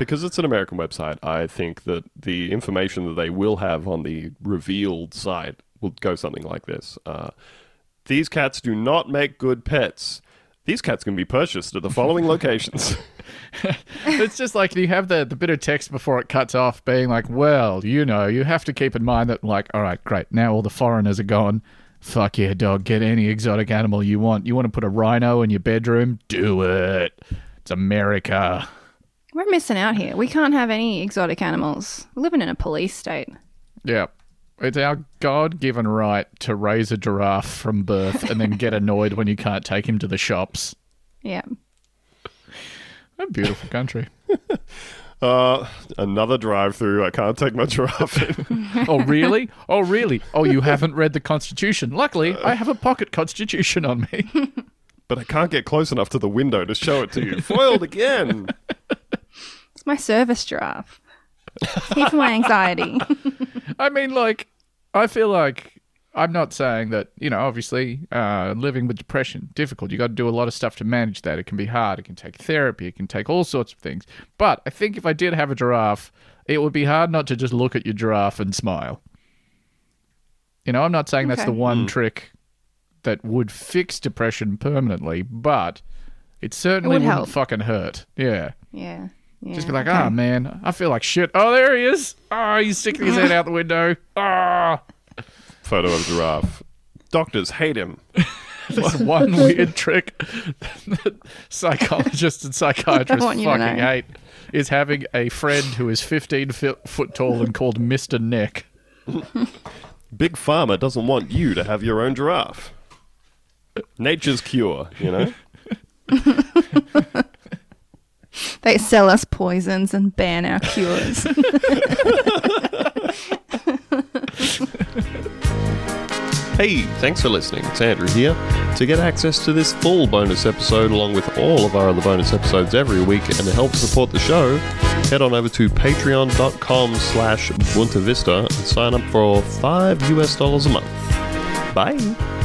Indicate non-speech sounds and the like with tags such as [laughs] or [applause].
because it's an American website, I think that the information that they will have on the revealed site will go something like this. Uh, these cats do not make good pets. These cats can be purchased at the following [laughs] locations. [laughs] it's just like you have the, the bit of text before it cuts off being like, well, you know, you have to keep in mind that, like, all right, great. Now all the foreigners are gone. Fuck yeah, dog. Get any exotic animal you want. You want to put a rhino in your bedroom? Do it. It's America. We're missing out here. We can't have any exotic animals. We're living in a police state. Yeah. It's our God given right to raise a giraffe from birth and then get [laughs] annoyed when you can't take him to the shops. Yeah. A beautiful country. [laughs] Uh, another drive-through. I can't take my giraffe in. [laughs] oh, really? Oh, really? Oh, you haven't read the Constitution. Luckily, I have a pocket Constitution on me. but I can't get close enough to the window to show it to you. Foiled again. It's my service giraffe. It's here for my anxiety. [laughs] I mean, like, I feel like I'm not saying that, you know, obviously, uh, living with depression, difficult. You got to do a lot of stuff to manage that. It can be hard. It can take therapy. It can take all sorts of things. But I think if I did have a giraffe, it would be hard not to just look at your giraffe and smile. You know, I'm not saying that's the one trick that would fix depression permanently, but it certainly would wouldn't help. fucking hurt. Yeah. Yeah. Yeah. Just be like, okay. oh man, I feel like shit. Oh, there he is. Oh, he's sticking his head out the window. Oh, Photo of giraffe. Doctors hate him. [laughs] There's one weird trick that psychologists and [laughs] psychiatrists want you fucking know. hate is having a friend who is 15 fi- foot tall and called Mr. Neck. Big Pharma doesn't want you to have your own giraffe. Nature's cure, you know? [laughs] They sell us poisons and ban our cures. [laughs] Hey, thanks for listening. It's Andrew here. To get access to this full bonus episode along with all of our other bonus episodes every week and to help support the show, head on over to patreon.com slash Boonta Vista and sign up for five US dollars a month. Bye.